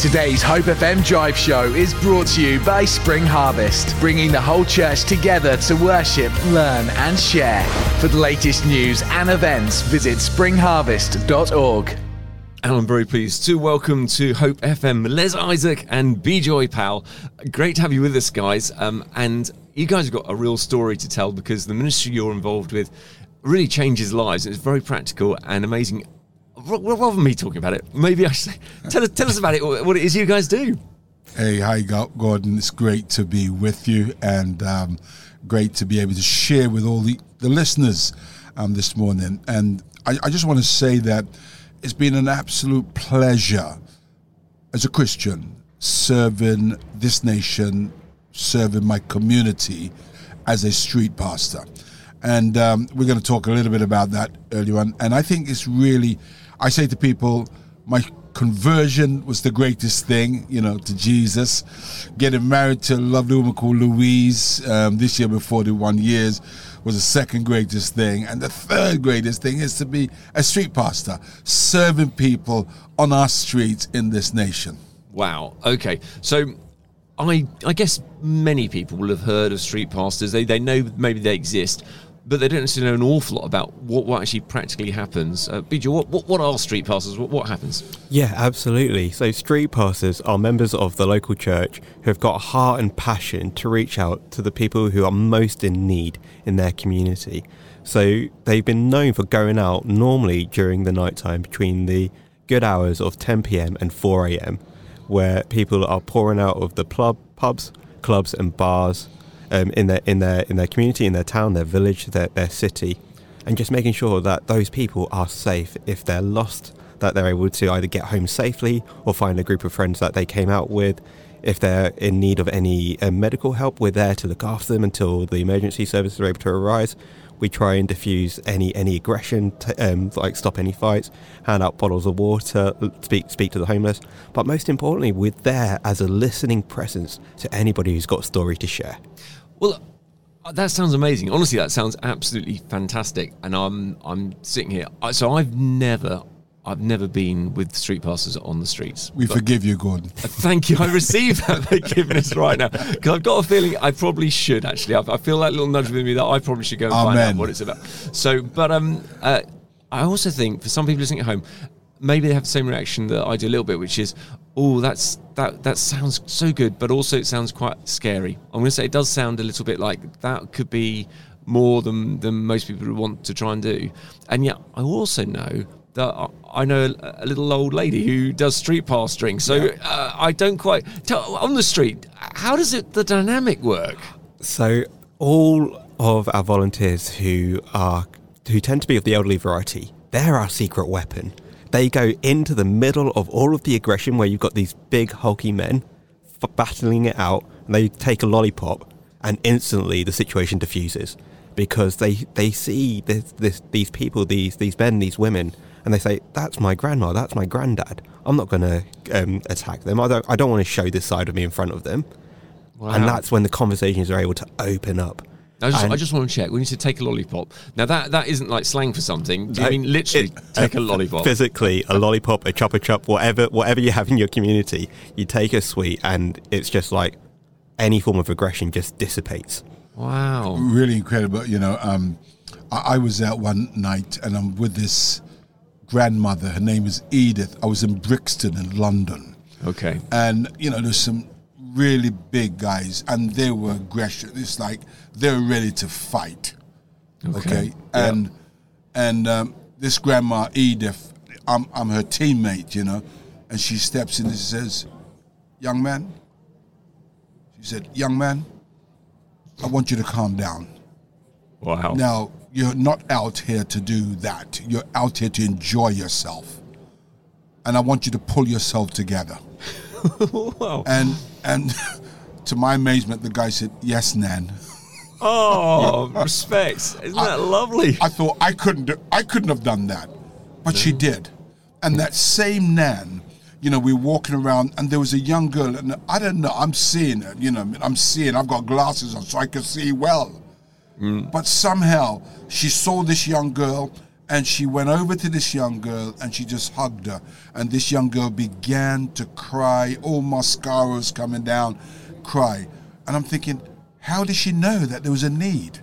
Today's Hope FM Drive Show is brought to you by Spring Harvest, bringing the whole church together to worship, learn, and share. For the latest news and events, visit springharvest.org. And I'm very pleased to welcome to Hope FM Les Isaac and B Joy Pal. Great to have you with us, guys. Um, and you guys have got a real story to tell because the ministry you're involved with really changes lives. It's very practical and amazing. Rather than me talking about it, maybe I should tell us, tell us about it, what it is you guys do. Hey, hi, Gordon. It's great to be with you and um, great to be able to share with all the, the listeners um, this morning. And I, I just want to say that it's been an absolute pleasure as a Christian serving this nation, serving my community as a street pastor. And um, we're going to talk a little bit about that earlier on. And I think it's really, I say to people, my conversion was the greatest thing, you know, to Jesus. Getting married to a lovely woman called Louise um, this year before the one years was the second greatest thing. And the third greatest thing is to be a street pastor, serving people on our streets in this nation. Wow. Okay. So I I guess many people will have heard of street pastors. They they know maybe they exist, but they don't necessarily know an awful lot about what, what actually practically happens. Uh, what, what, what are street pastors? What, what happens? Yeah, absolutely. So, street pastors are members of the local church who have got heart and passion to reach out to the people who are most in need in their community. So, they've been known for going out normally during the night time between the good hours of 10 pm and 4 am, where people are pouring out of the pub, pubs, clubs, and bars um, in their in their in their community, in their town, their village, their their city, and just making sure that those people are safe if they're lost, that they're able to either get home safely or find a group of friends that they came out with. If they're in need of any uh, medical help, we're there to look after them until the emergency services are able to arise. We try and diffuse any any aggression, um, like stop any fights, hand out bottles of water, speak speak to the homeless. But most importantly, we're there as a listening presence to anybody who's got a story to share. Well, uh, that sounds amazing. Honestly, that sounds absolutely fantastic. And I'm I'm sitting here. So I've never I've never been with street pastors on the streets. We forgive you, Gordon. Thank you. I receive that forgiveness right now because I've got a feeling I probably should actually. I, I, feel that little nudge within me that I probably should go and Amen. find out what it's about. So, but um, uh, I also think for some people listening at home, maybe they have the same reaction that I do a little bit, which is, oh, that's that that sounds so good, but also it sounds quite scary. I'm going to say it does sound a little bit like that could be more than than most people would want to try and do. And yet, I also know that I know a, little old lady who does street pastoring. So yeah. uh, I don't quite tell, on the street. How does it the dynamic work? So all of our volunteers who are who tend to be of the elderly variety, they're our secret weapon. They go into the middle of all of the aggression where you've got these big, hulky men battling it out, and they take a lollipop, and instantly the situation diffuses because they, they see this, this, these people, these, these men, these women, and they say, That's my grandma, that's my granddad. I'm not going to um, attack them. I don't, I don't want to show this side of me in front of them. Wow. And that's when the conversations are able to open up. I just, I just, want to check. When you say take a lollipop, now that that isn't like slang for something. Do you mean literally it, take a lollipop? Physically, a lollipop, a Chupa Chup, whatever, whatever you have in your community, you take a sweet, and it's just like any form of aggression just dissipates. Wow, really incredible. You know, um, I, I was out one night, and I'm with this grandmother. Her name is Edith. I was in Brixton in London. Okay, and you know, there's some really big guys, and they were aggression. It's like they're ready to fight. Okay, okay? and and um, this grandma Edith, I'm I'm her teammate, you know, and she steps in and says, "Young man," she said, "Young man, I want you to calm down." Wow. Now you're not out here to do that. You're out here to enjoy yourself, and I want you to pull yourself together. wow. And and to my amazement, the guy said, "Yes, Nan." Oh, respect! Isn't I, that lovely? I thought I couldn't. Do, I couldn't have done that, but she did. And that same Nan, you know, we were walking around, and there was a young girl, and I don't know. I'm seeing it. You know, I'm seeing. I've got glasses on, so I can see well. Mm. But somehow she saw this young girl, And she went over to this young girl and she just hugged her. And this young girl began to cry, all mascaras coming down, cry. And I'm thinking, how did she know that there was a need?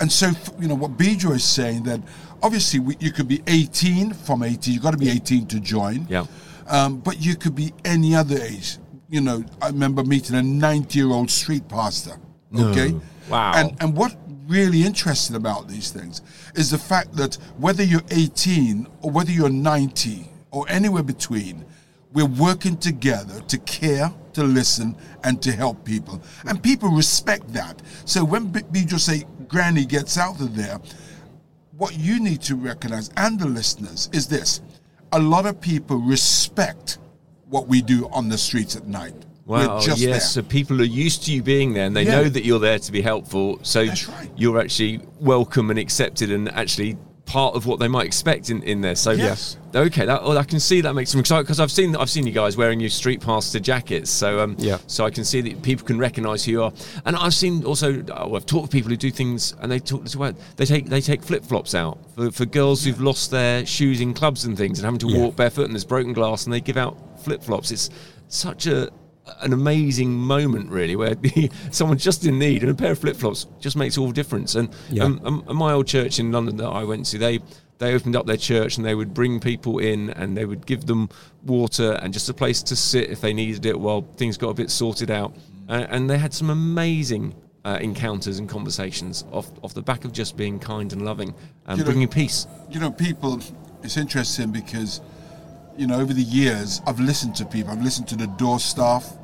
And so, you know, what Bijo is saying that obviously we, you could be 18 from 18, you've got to be 18 to join. Yeah. Um, but you could be any other age. You know, I remember meeting a 90 year old street pastor. Okay. No. Wow. And, and what really interesting about these things is the fact that whether you're 18 or whether you're 90 or anywhere between, we're working together to care, to listen, and to help people. And people respect that. So when Bijo say Granny gets out of there, what you need to recognize and the listeners is this a lot of people respect what we do on the streets at night. Wow, yes. There. So people are used to you being there and they yeah. know that you're there to be helpful. So right. you're actually welcome and accepted and actually part of what they might expect in, in there. So yes, okay, that, well, I can see that makes them excited because I've seen I've seen you guys wearing your street pastor jackets. So um, yeah, so I can see that people can recognise who you are. And I've seen also oh, I've talked to people who do things and they talk about they take they take flip flops out for, for girls who've lost their shoes in clubs and things and having to yeah. walk barefoot and there's broken glass and they give out flip flops. It's such a an amazing moment, really, where someone just in need and a pair of flip flops just makes all the difference. And, yeah. um, and my old church in London that I went to, they they opened up their church and they would bring people in and they would give them water and just a place to sit if they needed it while things got a bit sorted out. Uh, and they had some amazing uh, encounters and conversations off off the back of just being kind and loving and you bringing peace. You know, people. It's interesting because you know, over the years, I've listened to people. I've listened to the door staff.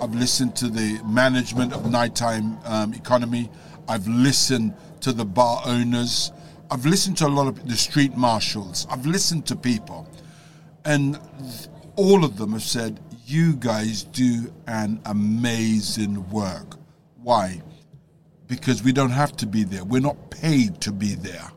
I've listened to the management of nighttime um, economy. I've listened to the bar owners. I've listened to a lot of the street marshals. I've listened to people. And all of them have said, you guys do an amazing work. Why? Because we don't have to be there. We're not paid to be there.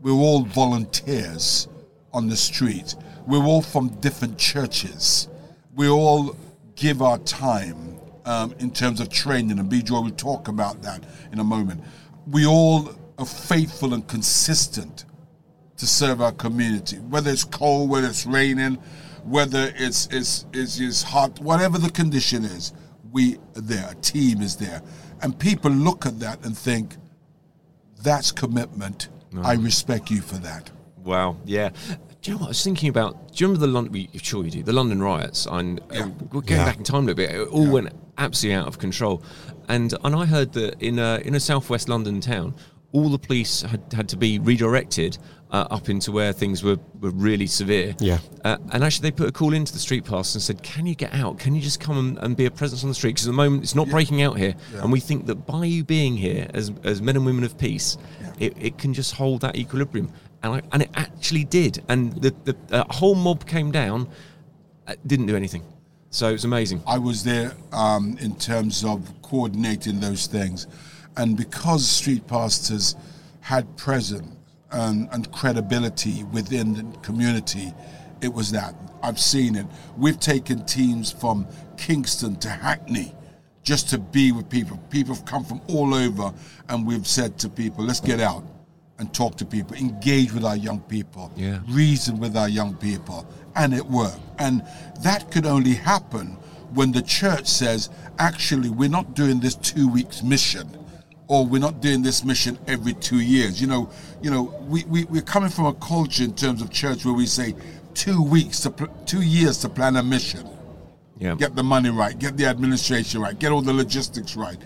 We're all volunteers on the street. We're all from different churches. We all give our time um, in terms of training, and Bijo will talk about that in a moment. We all are faithful and consistent to serve our community, whether it's cold, whether it's raining, whether it's it's it's, it's hot, whatever the condition is, we are there. A team is there, and people look at that and think, "That's commitment. No. I respect you for that." Wow. Yeah. You know what I was thinking about? Do you remember the London? Sure, you do. The London riots. And yeah. we're going yeah. back in time a little bit. It all yeah. went absolutely out of control. And and I heard that in a in a southwest London town, all the police had, had to be redirected uh, up into where things were, were really severe. Yeah. Uh, and actually, they put a call into the street pass and said, Can you get out? Can you just come and, and be a presence on the street? Because at the moment, it's not yeah. breaking out here. Yeah. And we think that by you being here as, as men and women of peace, yeah. it, it can just hold that equilibrium. And, I, and it actually did. And the, the whole mob came down, uh, didn't do anything. So it was amazing. I was there um, in terms of coordinating those things. And because street pastors had presence and, and credibility within the community, it was that. I've seen it. We've taken teams from Kingston to Hackney just to be with people. People have come from all over, and we've said to people, let's get out and talk to people, engage with our young people, yeah. reason with our young people. And it worked. And that could only happen when the church says, actually, we're not doing this two weeks mission or we're not doing this mission every two years. You know, you know, we, we, we're coming from a culture in terms of church where we say two weeks to pl- two years to plan a mission. Yeah. Get the money right, get the administration right, get all the logistics right.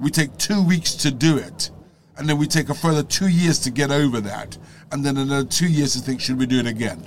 We take two weeks to do it, and then we take a further two years to get over that, and then another two years to think, should we do it again?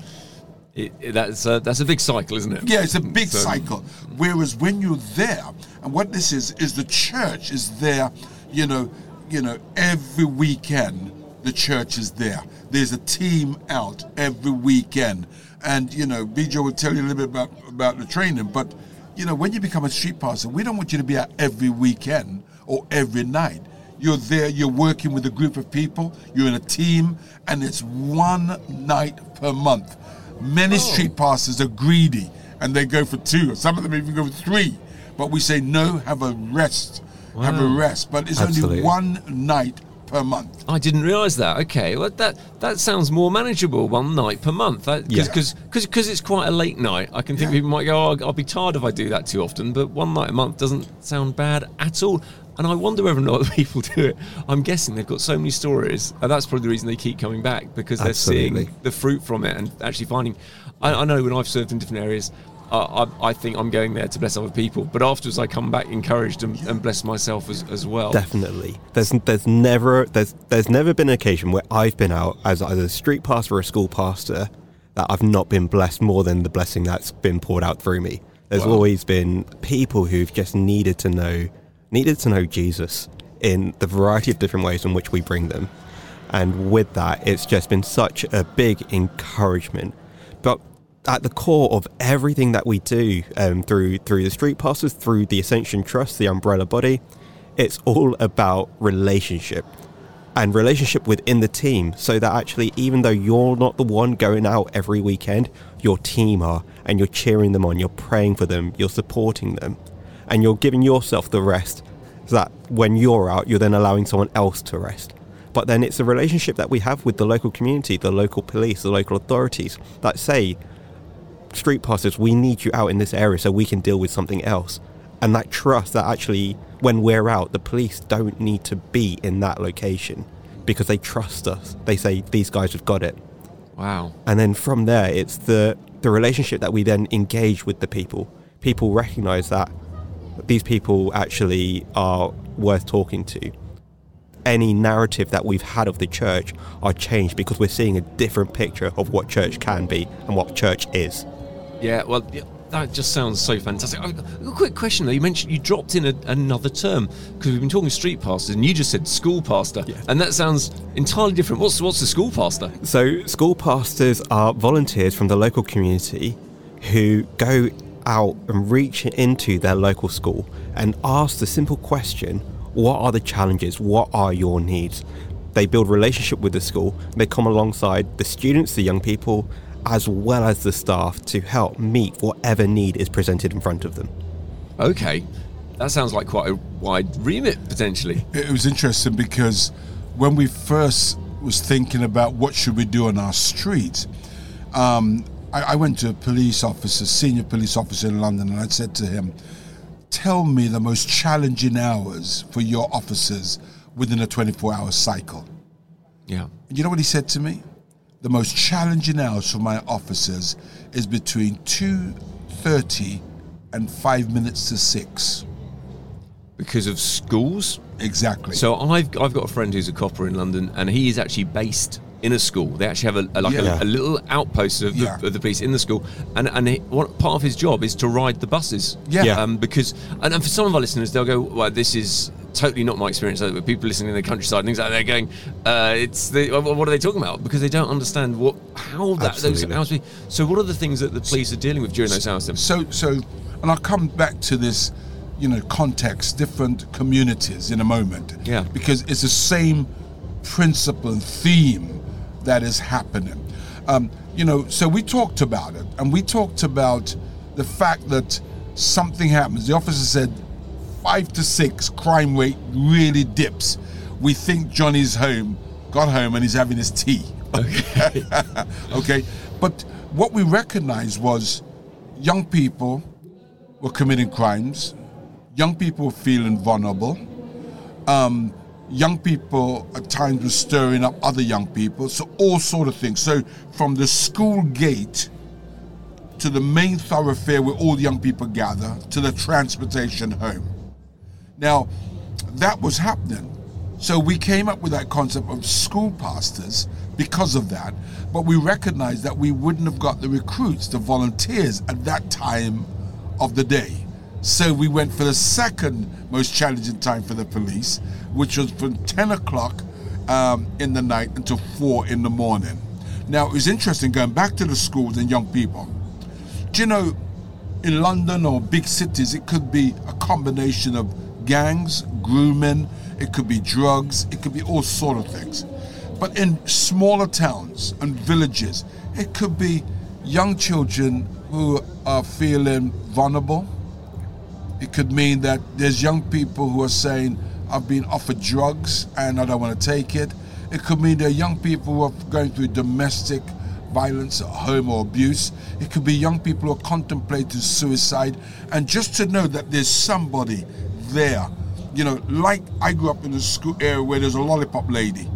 It, it, that's a, that's a big cycle, isn't it? Yeah, it's a mm, big so, cycle. Whereas when you're there, and what this is is the church is there, you know, you know, every weekend the church is there. There's a team out every weekend. And, you know, Bijo will tell you a little bit about, about the training, but, you know, when you become a street pastor, we don't want you to be out every weekend or every night. You're there, you're working with a group of people, you're in a team, and it's one night per month. Many oh. street pastors are greedy and they go for two, some of them even go for three. But we say, no, have a rest. Wow. Have a rest. But it's Absolutely. only one night per month. I didn't realise that. Okay, well that that sounds more manageable. One night per month. Because Yeah. because it's quite a late night. I can think Yeah. people might go, oh, I'll, I'll be tired if I do that too often. But one night a month doesn't sound bad at all. And I wonder whether or not people do it. I'm guessing they've got so many stories, and that's probably the reason they keep coming back because they're Absolutely. seeing the fruit from it and actually finding. I, I know when I've served in different areas. Uh, I, I think I'm going there to bless other people, but afterwards I come back encouraged and, and bless myself as, as well. Definitely. There's there's never there's there's never been an occasion where I've been out as either a street pastor or a school pastor that I've not been blessed more than the blessing that's been poured out through me. There's Wow. always been people who've just needed to know needed to know Jesus in the variety of different ways in which we bring them. And with that, it's just been such a big encouragement. But at the core of everything that we do um, through through the street pastors, through the Ascension Trust, the umbrella body, it's all about relationship and relationship within the team. So that actually, even though you're not the one going out every weekend, your team are, and you're cheering them on, you're praying for them, you're supporting them, and you're giving yourself the rest. So that when you're out, you're then allowing someone else to rest. But then it's a relationship that we have with the local community, the local police, the local authorities that say, street pastors, we need you out in this area so we can deal with something else. And that trust that actually, when we're out, the police don't need to be in that location because they trust us. They say, these guys have got it. Wow. And then from there, it's the, the relationship that we then engage with the people. People recognize that these people actually are worth talking to. Any narrative that we've had of the church are changed because we're seeing a different picture of what church can be and what church is. Yeah, well, that just sounds so fantastic. Oh, A quick question though. You mentioned you dropped in a, another term because we've been talking street pastors, and you just said school pastor, and that sounds entirely different. What's what's the school pastor? So, school pastors are volunteers from the local community who go out and reach into their local school and ask the simple question what are the challenges? What are your needs? They build relationship with the school. They come alongside the students, the young people, as well as the staff to help meet whatever need is presented in front of them. Okay, that sounds like quite a wide remit potentially. It was interesting because when we first was thinking about what should we do on our street, um, I, I went to a police officer, senior police officer in London, and I said to him, "Tell me the most challenging hours for your officers within a 24-hour cycle." Yeah. And you know what he said to me? The most challenging hours for my officers is between 2.30 and 5 minutes to 6. Because of schools. Exactly. So I've I've got a friend who's a copper in London, and he is actually based in a school. They actually have a, a like Yeah. a, a little outpost of the, Yeah. of the police in the school, and and he, what, part of his job is to ride the buses. Yeah. Um, because and, and for some of our listeners, they'll go, well, this is totally not my experience. Like, with people listening in the countryside, and things like that, they're going, uh, it's the, what are they talking about? Because they don't understand what how that those Absolutely. hours. Be. So what are the things that the police are dealing with during those hours? Then? So, so, and I'll come back to this, you know, context, different communities in a moment. Yeah. Because it's the same principle and theme that is happening. Um, you know, so we talked about it, and we talked about the fact that something happens. The officer said five to six crime rate really dips. We think Johnny's home, got home, and he's having his tea. Okay. okay. But what we recognized was young people were committing crimes, young people were feeling vulnerable, um, young people at times were stirring up other young people, so all sort of things. So from the school gate to the main thoroughfare where all the young people gather to the transportation home. Now, that was happening. So we came up with that concept of school pastors because of that, but we recognized that we wouldn't have got the recruits, the volunteers at that time of the day. So we went for the second most challenging time for the police, which was from 10 o'clock um, in the night until 4 in the morning. Now, it was interesting going back to the schools and young people. Do you know, in London or big cities, it could be a combination of gangs, grooming, it could be drugs, it could be all sort of things. But in smaller towns and villages, it could be young children who are feeling vulnerable. It could mean that there's young people who are saying, I've been offered drugs and I don't want to take it. It could mean they're young people who are going through domestic violence at home or abuse. It could be young people who are contemplating suicide. And just to know that there's somebody there, you know, like I grew up in a school area where there's a lollipop lady,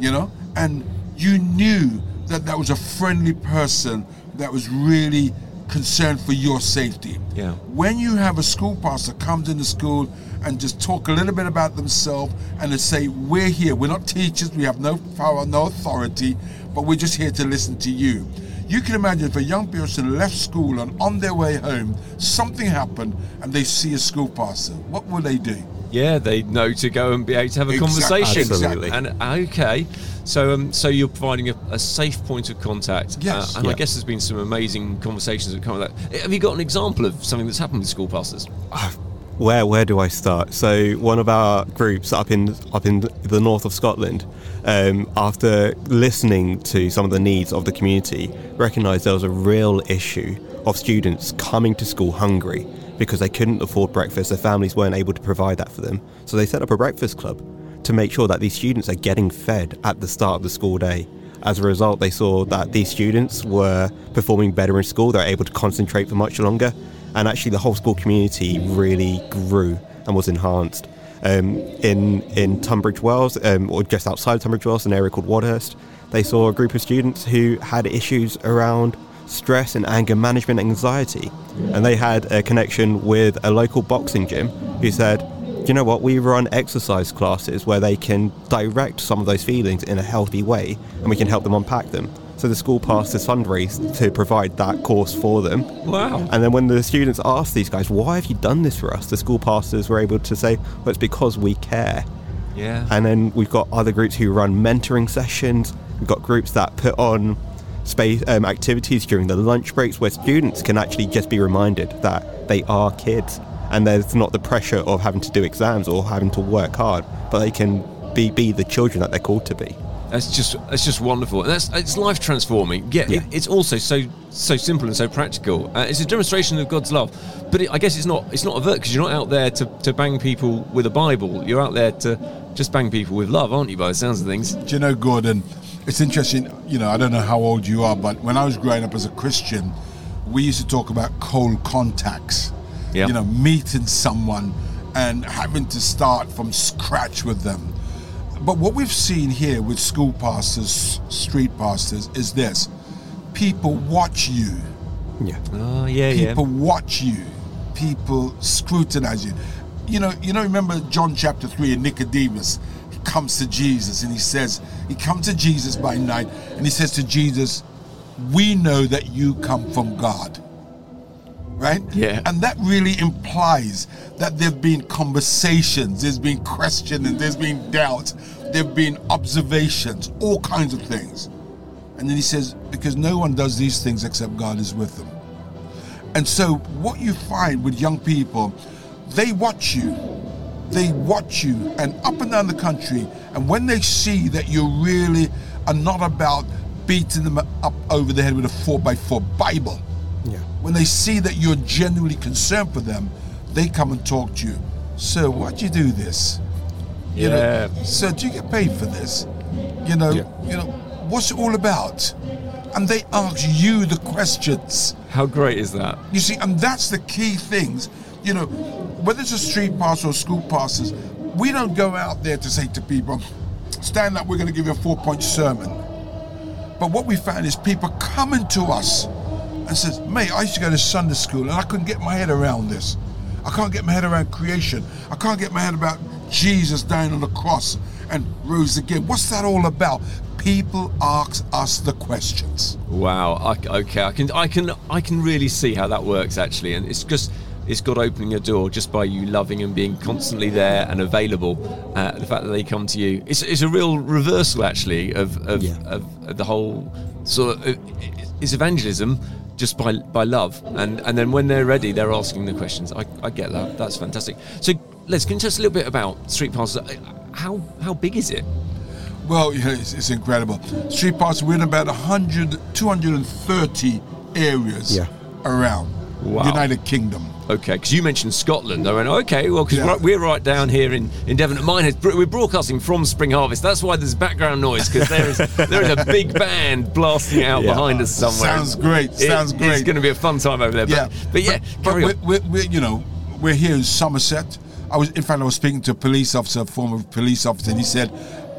you know, and you knew that that was a friendly person that was really concerned for your safety. Yeah. When you have a school pastor comes into school and just talk a little bit about themselves and they say, We're here, we're not teachers, we have no power, no authority, but we're just here to listen to you. You can imagine if a young person left school and on their way home, something happened and they see a school pastor, what will they do? Yeah, they know to go and be able to have a Exactly. conversation. Absolutely. And okay, so um, so you're providing a, a safe point of contact. Yes. Uh, and I guess there's been some amazing conversations that come with that. Have you got an example of something that's happened with school pastors? Where where do I start? So one of our groups up in up in the north of Scotland, um, after listening to some of the needs of the community, recognised there was a real issue of students coming to school hungry because they couldn't afford breakfast. Their families weren't able to provide that for them, so they set up a breakfast club to make sure that these students are getting fed at the start of the school day. As a result, they saw that these students were performing better in school. They're able to concentrate for much longer, and actually, the whole school community really grew and was enhanced. Um, in in Tunbridge Wells, um, or just outside Tunbridge Wells, an area called Wadhurst, they saw a group of students who had issues around stress and anger management, anxiety, and they had a connection with a local boxing gym who said, "Do you know what? We run exercise classes where they can direct some of those feelings in a healthy way, and we can help them unpack them." So the school passed this fundraise to provide that course for them. Wow. And then when the students asked these guys, "Why have you done this for us?" the school pastors were able to say, "Well, it's because we care." Yeah. And then we've got other groups who run mentoring sessions. We've got groups that put on space um, activities during the lunch breaks where students can actually just be reminded that they are kids and there's not the pressure of having to do exams or having to work hard, but they can be, be the children that they're called to be. That's just that's just wonderful. And that's it's life transforming. Yeah, Yeah. It, it's also so so simple and so practical. Uh, it's a demonstration of God's love. But it, I guess it's not it's not overt because you're not out there to, to bang people with a Bible. You're out there to just bang people with love, aren't you? By the sounds of things. Do you know, Gordon? It's interesting. You know, I don't know how old you are, but when I was growing up as a Christian, we used to talk about cold contacts. Yeah. You know, meeting someone and having to start from scratch with them. But what we've seen here with school pastors, street pastors, is this: people watch you. Yeah. Oh yeah, People watch you. People scrutinize you. You know, you know, remember John chapter 3 and Nicodemus he comes to Jesus and he says, he comes to Jesus by night and he says to Jesus, We know that you come from God. Right? Yeah. And that really implies that there have been conversations, there's been questioning, there's been doubt, there have been observations, all kinds of things. And then he says, Because no one does these things except God is with them. And so, what you find with young people, they watch you. They watch you and up and down the country. And when they see that you really are not about beating them up over the head with a 4 by 4 Bible, Yeah. when they see that you're genuinely concerned for them, they come and talk to you. Sir, why'd you do this? You Yeah. know, sir, do you get paid for this? You know, Yeah. you know, what's it all about? And they ask you the questions. How great is that? You see, and that's the key things. You know, whether it's a street pastor or school pastors, we don't go out there to say to people, stand up, we're going to give you a four point sermon. But what we found is people coming to us and says, mate, I used to go to Sunday school and I couldn't get my head around this. I can't get my head around creation. I can't get my head about Jesus dying on the cross and rose again. What's that all about? People ask us the questions. Wow. I, okay, I can I can I can really see how that works actually, and it's just it's God opening a door just by you loving and being constantly there and available. Uh, the fact that they come to you, it's, it's a real reversal actually of of, Yeah. of, of the whole sort of it's evangelism just by by love, and and then when they're ready, they're asking the questions. I, I get that. That's fantastic. So let's can you tell us a little bit about Street Pastors? How how big is it? Well, yeah, it's, it's incredible. Street parks, we're in about 100, 230 areas Yeah. around. Wow. United Kingdom. Okay, because you mentioned Scotland. I went, okay, well, because yeah. we're, right down here in, in Devon. Mine is, we're broadcasting from Spring Harvest. That's why there's background noise, because there is there is a big band blasting out yeah. behind us somewhere. Sounds great. Sounds great. It's going to be a fun time over there. But, yeah. but yeah, but, but we're, we're, we're, you know, we're here in Somerset. I was, in fact, I was speaking to a police officer, a former police officer, and he said,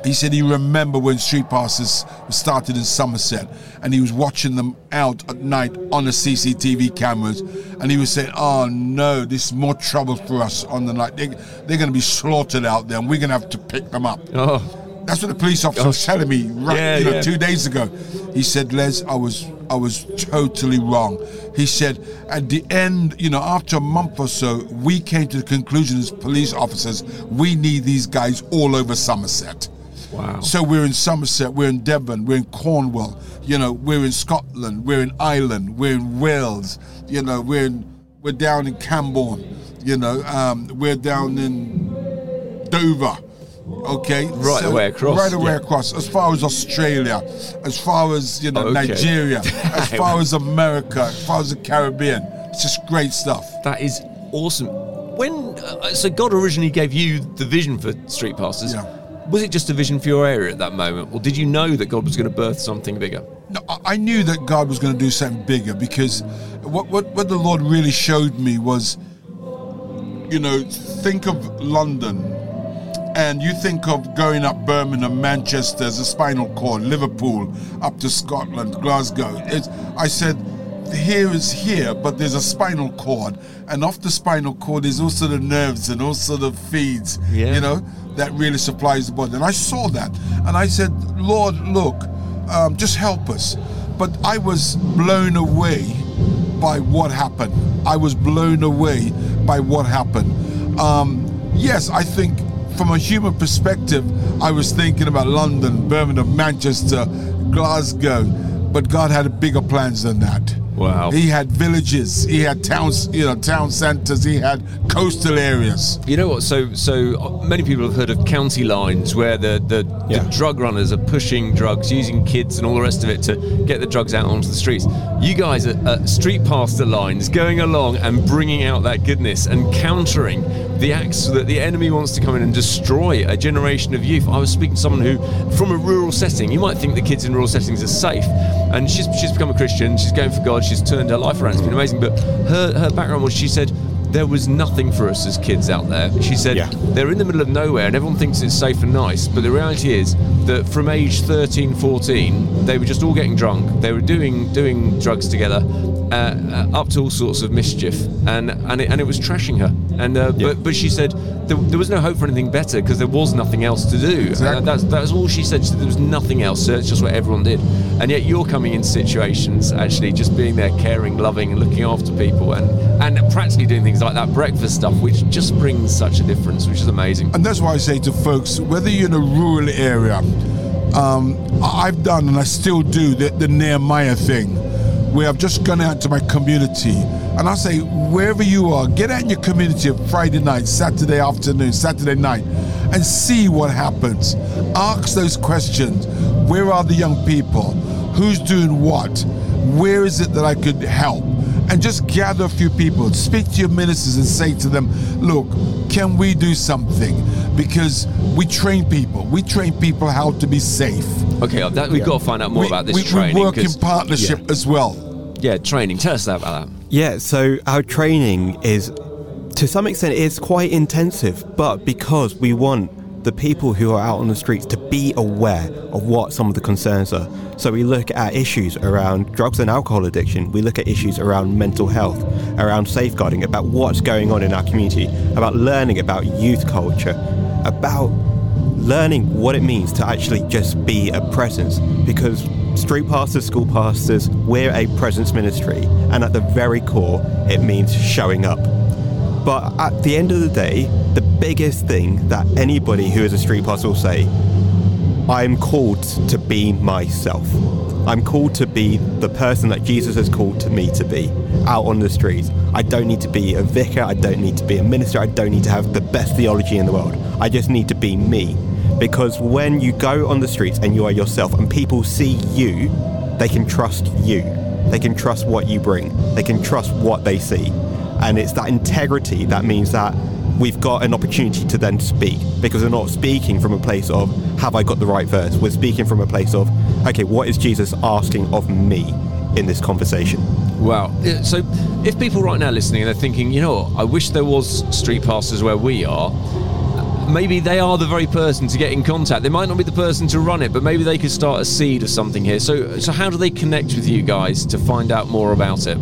he said he remembered when street pastors started in Somerset and he was watching them out at night on the CCTV cameras and he was saying, Oh no, this is more trouble for us on the night. They, they're going to be slaughtered out there and we're going to have to pick them up. Oh. That's what the police officer oh. was telling me right, yeah, you know, yeah. two days ago. He said, Les, I was I was totally wrong. He said, at the end, you know, after a month or so, we came to the conclusion as police officers, we need these guys all over Somerset. Wow. So we're in Somerset, we're in Devon, we're in Cornwall, you know, we're in Scotland, we're in Ireland, we're in Wales, you know, we're in, we're down in Camborne, you know, um, we're down in Dover. Okay, right so, away across, right away yeah. across, as far as Australia, as far as you know okay. Nigeria, as far as America, as far as the Caribbean. It's just great stuff. That is awesome. When uh, so God originally gave you the vision for Street Pastors. Yeah was it just a vision for your area at that moment, or did you know that God was going to birth something bigger? No, I knew that God was going to do something bigger because what, what, what the Lord really showed me was, you know, think of London and you think of going up Birmingham, Manchester as a spinal cord, Liverpool, up to Scotland, Glasgow. It's, I said, here is here, but there's a spinal cord, and off the spinal cord is also the nerves and also the feeds. Yeah. You know, that really supplies the body. And I saw that, and I said, Lord, look, um, just help us. But I was blown away by what happened. I was blown away by what happened. Um, yes, I think from a human perspective, I was thinking about London, Birmingham, Manchester, Glasgow, but God had bigger plans than that. Wow. He had villages, he had towns, you know, town centers, he had coastal areas. You know what? So so uh, many people have heard of county lines where the the, yeah. the drug runners are pushing drugs, using kids and all the rest of it to get the drugs out onto the streets. You guys are, are street pastor lines going along and bringing out that goodness and countering the acts that the enemy wants to come in and destroy a generation of youth. I was speaking to someone who, from a rural setting, you might think the kids in rural settings are safe, and she's she's become a Christian, she's going for God, she's turned her life around. It's been amazing. But her her background was she said there was nothing for us as kids out there. She said yeah. they're in the middle of nowhere and everyone thinks it's safe and nice, but the reality is that from age 13, 14, they were just all getting drunk. They were doing doing drugs together, uh, uh, up to all sorts of mischief, and and it, and it was trashing her. And uh, yeah. but but she said there, there, was no hope for anything better because there was nothing else to do. Uh, exactly. that's that's all she said. she said. There was nothing else. So it's just what everyone did. And yet you're coming in situations actually just being there, caring, loving, and looking after people, and and practically doing things like that breakfast stuff, which just brings such a difference, which is amazing. And that's why I say to folks, whether you're in a rural area, um, I've done and I still do the, the Nehemiah thing where I've just gone out to my community and I say, wherever you are, get out in your community Friday night, Saturday afternoon, Saturday night, and see what happens. Ask those questions. Where are the young people? Who's doing what? Where is it that I could help? And just gather a few people, speak to your ministers and say to them, look, can we do something? Because we train people. We train people how to be safe. Okay, that, we've yeah. got to find out more we, about this we, training. We work in partnership yeah. as well. Yeah, training. Tell us about that. Yeah, so our training is, to some extent, it's quite intensive, but because we want the people who are out on the streets to be aware of what some of the concerns are. So we look at issues around drugs and alcohol addiction, we look at issues around mental health, around safeguarding, about what's going on in our community, about learning about youth culture, about learning what it means to actually just be a presence because street pastors, school pastors, we're a presence ministry, and at the very core, it means showing up. But at the end of the day, the biggest thing that anybody who is a street pastor will say, I'm called to be myself. I'm called to be the person that Jesus has called to me to be out on the streets. I don't need to be a vicar, I don't need to be a minister, I don't need to have the best theology in the world. I just need to be me. Because when you go on the streets and you are yourself and people see you, they can trust you. they can trust what you bring, they can trust what they see. And it's that integrity that means that we've got an opportunity to then speak because we're not speaking from a place of, have I got the right verse? We're speaking from a place of, okay, what is Jesus asking of me in this conversation? Wow. So if people right now listening and they're thinking, you know, I wish there was street pastors where we are, maybe they are the very person to get in contact. They might not be the person to run it, but maybe they could start a seed of something here. So, so how do they connect with you guys to find out more about it?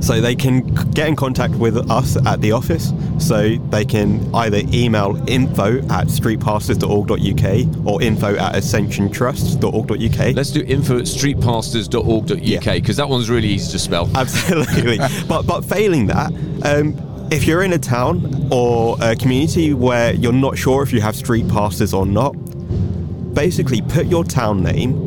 So they can get in contact with us at the office. So they can either email info at streetpastors.org.uk or info at ascensiontrust.org.uk. Let's do info at streetpastors.org.uk because yeah. that one's really easy to spell. Absolutely. but but failing that, um, if you're in a town or a community where you're not sure if you have street pastors or not, basically put your town name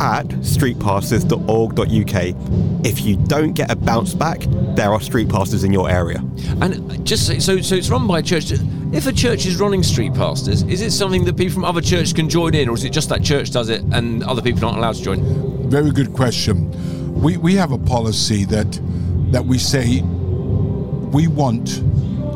at streetpastors.org.uk. If you don't get a bounce back, there are street pastors in your area. And just so, so it's run by a church. If a church is running street pastors, is it something that people from other churches can join in, or is it just that church does it and other people aren't allowed to join? Very good question. We we have a policy that that we say we want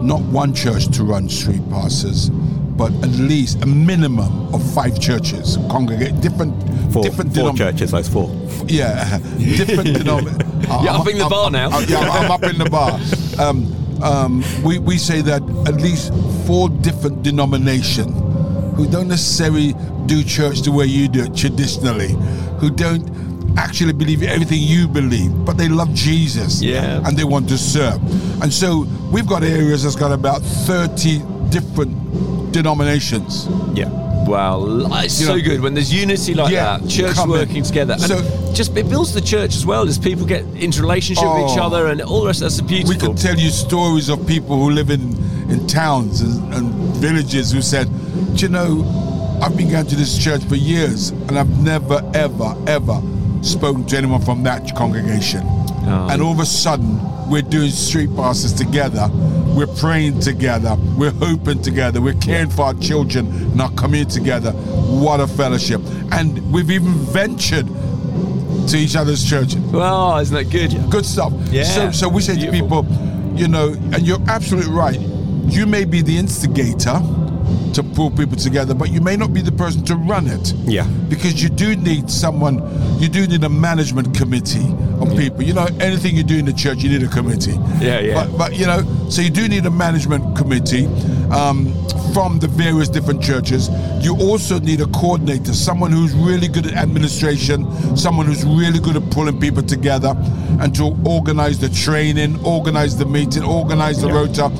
not one church to run street pastors, but at least a minimum of five churches congregate different four, different four denom- churches. That's four. Yeah, different denominations. You're up in the bar now. I'm, yeah, I'm up in the bar. Um, um, we we say that at least four different denominations who don't necessarily do church the way you do it traditionally, who don't actually believe everything you believe, but they love Jesus. Yeah. And they want to serve. And so we've got areas that's got about 30 different denominations. Yeah. Wow, it's you so know, good when there's unity like yeah, that, church working in. together. And so, just it builds the church as well as people get into relationship oh, with each oh. other and all the rest. That's beautiful. We could tell you stories of people who live in in towns and, and villages who said, you know, I've been going to this church for years and I've never, ever, ever spoken to anyone from that congregation. Oh. And all of a sudden, we're doing street pastors together. We're praying together. We're hoping together. We're caring for our children and our community together. What a fellowship. And we've even ventured to each other's church. Well, isn't that good? Good stuff. Yeah. So, so we say Beautiful. to people, you know, and you're absolutely right. You may be the instigator to pull people together, but you may not be the person to run it. Yeah. Because you do need someone, you do need a management committee of yeah. people. You know, anything you do in the church, you need a committee. Yeah, yeah. But, but you know, so you do need a management committee um, from the various different churches. You also need a coordinator, someone who's really good at administration, someone who's really good at pulling people together and to organize the training, organize the meeting, organize the yeah. rota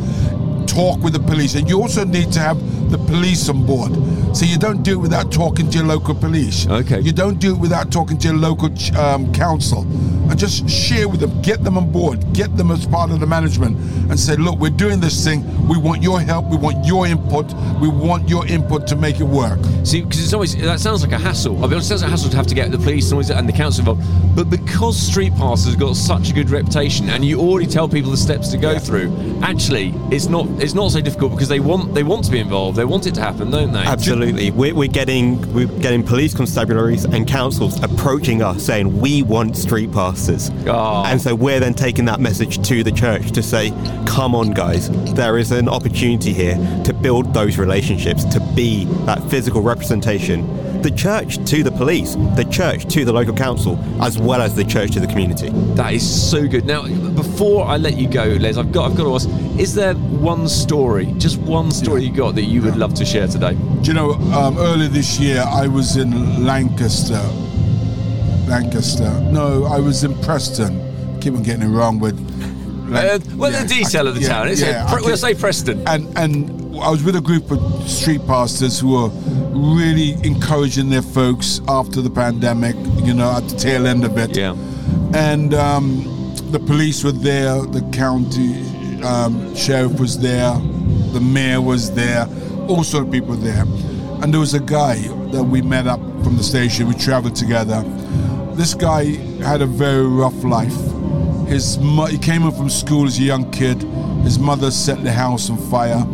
talk with the police. And you also need to have the police on board. So you don't do it without talking to your local police. Okay. You don't do it without talking to your local um, council. And just share with them, get them on board, get them as part of the management, and say, look, we're doing this thing. We want your help. We want your input. We want your input to make it work. See, because it's always that sounds like a hassle. I mean, it sounds like a hassle to have to get the police and the council involved. But because street pastors have got such a good reputation, and you already tell people the steps to go yeah. through, actually, it's not it's not so difficult because they want they want to be involved. They want it to happen, don't they? Absolutely. We're, we're getting we're getting police constabularies and councils approaching us saying we want street pastors, oh. and so we're then taking that message to the church to say, come on, guys, there is an opportunity here to build those relationships, to be that physical representation the church to the police, the church to the local council, as well as the church to the community. That is so good. Now, before I let you go, Les, I've got I've got to ask: Is there one story, just one story you got that you would love to share today? Do you know? Um, earlier this year, I was in Lancaster. Lancaster. No, I was in Preston. keep on getting it wrong with. uh, well, yeah, the detail I, of the yeah, town. It's yeah, a, we'll say Preston. And and I was with a group of street pastors who were really encouraging their folks after the pandemic, you know, at the tail end of it. Yeah. And um, the police were there, the county um, sheriff was there, the mayor was there, all sort of people were there. And there was a guy that we met up from the station, we traveled together. This guy had a very rough life. His mo- he came in from school as a young kid. His mother set the house on fire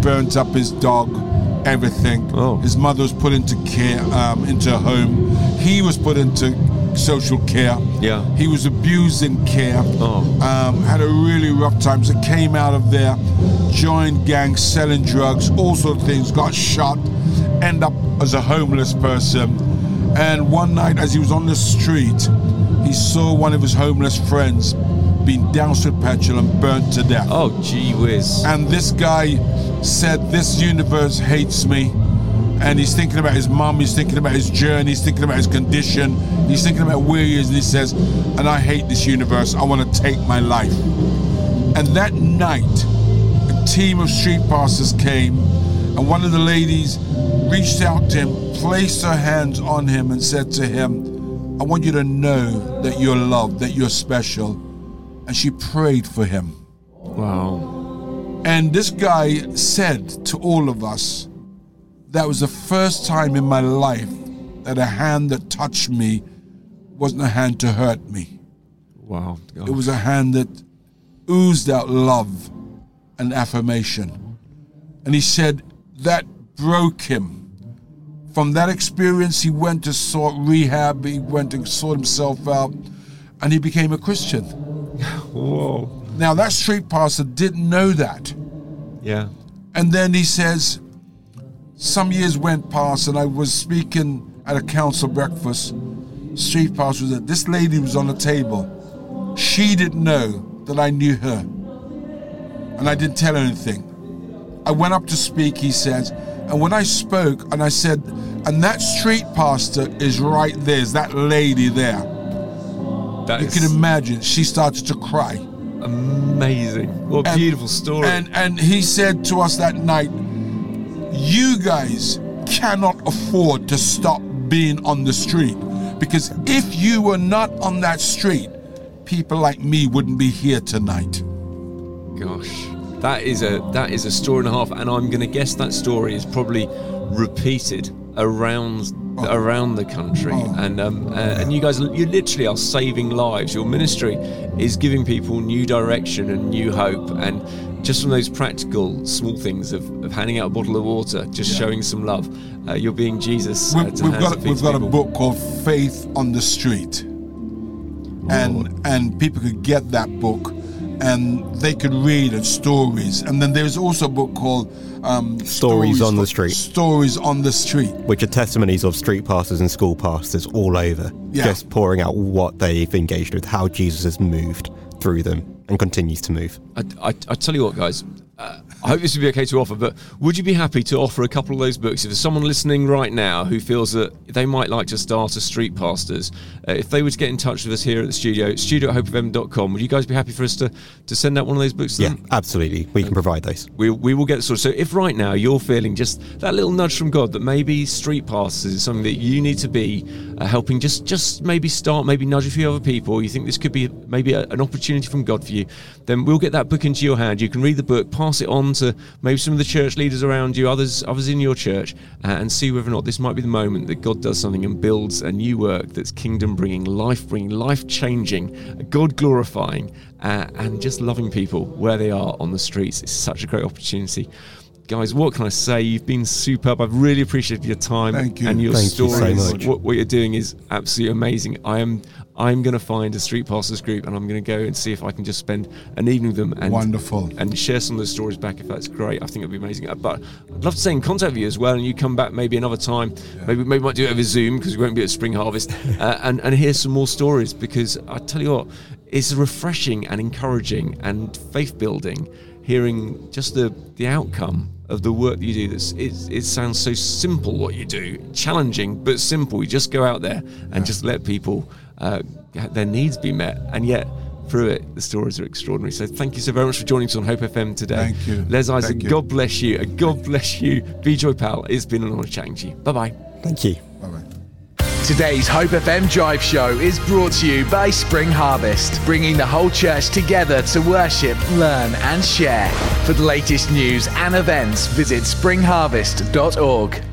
burnt up his dog, everything. Oh. His mother was put into care, um, into a home. He was put into social care. Yeah. He was abused in care. Oh. Um, had a really rough time. So came out of there, joined gangs, selling drugs, all sorts of things, got shot, end up as a homeless person. And one night as he was on the street, he saw one of his homeless friends being doused with petrol and burnt to death. Oh, gee whiz. And this guy said, This universe hates me. And he's thinking about his mum, he's thinking about his journey, he's thinking about his condition, he's thinking about where he is, and he says, And I hate this universe, I want to take my life. And that night, a team of street pastors came, and one of the ladies reached out to him, placed her hands on him, and said to him, I want you to know that you're loved, that you're special. And she prayed for him. Wow. And this guy said to all of us, that was the first time in my life that a hand that touched me wasn't a hand to hurt me. Wow. It was a hand that oozed out love and affirmation. And he said that broke him. From that experience, he went to sort rehab, he went and sort himself out, and he became a Christian. Whoa. Now, that street pastor didn't know that. Yeah. And then he says, some years went past, and I was speaking at a council breakfast. Street pastor was there. This lady was on the table. She didn't know that I knew her. And I didn't tell her anything. I went up to speak, he says, and when I spoke and I said, and that street pastor is right there, is that lady there. That you is can imagine, she started to cry. Amazing. What a And- beautiful story. And and he said to us that night, you guys cannot afford to stop being on the street because if you were not on that street, people like me wouldn't be here tonight. Gosh, that is a that is a story and a half, and I'm going to guess that story is probably repeated around around the country. And um, uh, and you guys, you literally are saving lives. Your ministry is giving people new direction and new hope, and just from those practical small things of, of handing out a bottle of water, just Yeah. showing some love, uh, you're being Jesus. uh, We've, we've got we've got a book called Faith on the Street, and and people could get that book, and they could read of stories. And then there's also a book called um, Stories on the Street. Stories on the Street. which are testimonies of street pastors and school pastors all over, Yeah. just pouring out what they've engaged with, how Jesus has moved through them and continues to move. I, I, I tell you what, guys. Uh, I hope this would be okay to offer, but would you be happy to offer a couple of those books if there's someone listening right now who feels that they might like to start a street pastors? Uh, if they were to get in touch with us here at the studio, studio at hopefm.com, would you guys be happy for us to, to send out one of those books to Yeah, them? absolutely. We can provide those. We, we will get sorted. So if right now you're feeling just that little nudge from God that maybe street pastors is something that you need to be uh, helping, just just maybe start, maybe nudge a few other people. You think this could be maybe a, an opportunity from God for you, then we'll get that book into your hand. You can read the book, pass it on to maybe some of the church leaders around you, others others in your church, uh, and see whether or not this might be the moment that God does something and builds a new work that's kingdom bringing, life bringing, life changing, God glorifying, uh, and just loving people where they are on the streets. It's such a great opportunity. Guys, what can I say? You've been superb. I've really appreciated your time Thank you. and your Thank you so stories. much. What, what you're doing is absolutely amazing. I am I'm going to find a street pastors group and I'm going to go and see if I can just spend an evening with them and Wonderful. and share some of those stories back if that's great. I think it'd be amazing. Uh, But I'd love to stay in contact with you as well, and you come back maybe another time. Maybe maybe we might do it over Zoom because we won't be at Spring Harvest, uh, and and hear some more stories because I tell you what, it's refreshing and encouraging and faith building hearing just the the outcome of the work that you do. That's it, it sounds so simple what you do, challenging but simple. You just go out there and just let people uh, their needs be met, and yet through it, the stories are extraordinary. So thank you so very much for joining us on Hope FM today. Thank you. Les Isaac, Thank you. God bless you. God bless you. Be Joy Pal. It's been an honour chatting to you. Bye bye. Thank you. Bye-bye. Today's Hope FM Drive Show is brought to you by Spring Harvest, bringing the whole church together to worship, learn, and share. For the latest news and events, visit springharvest.org.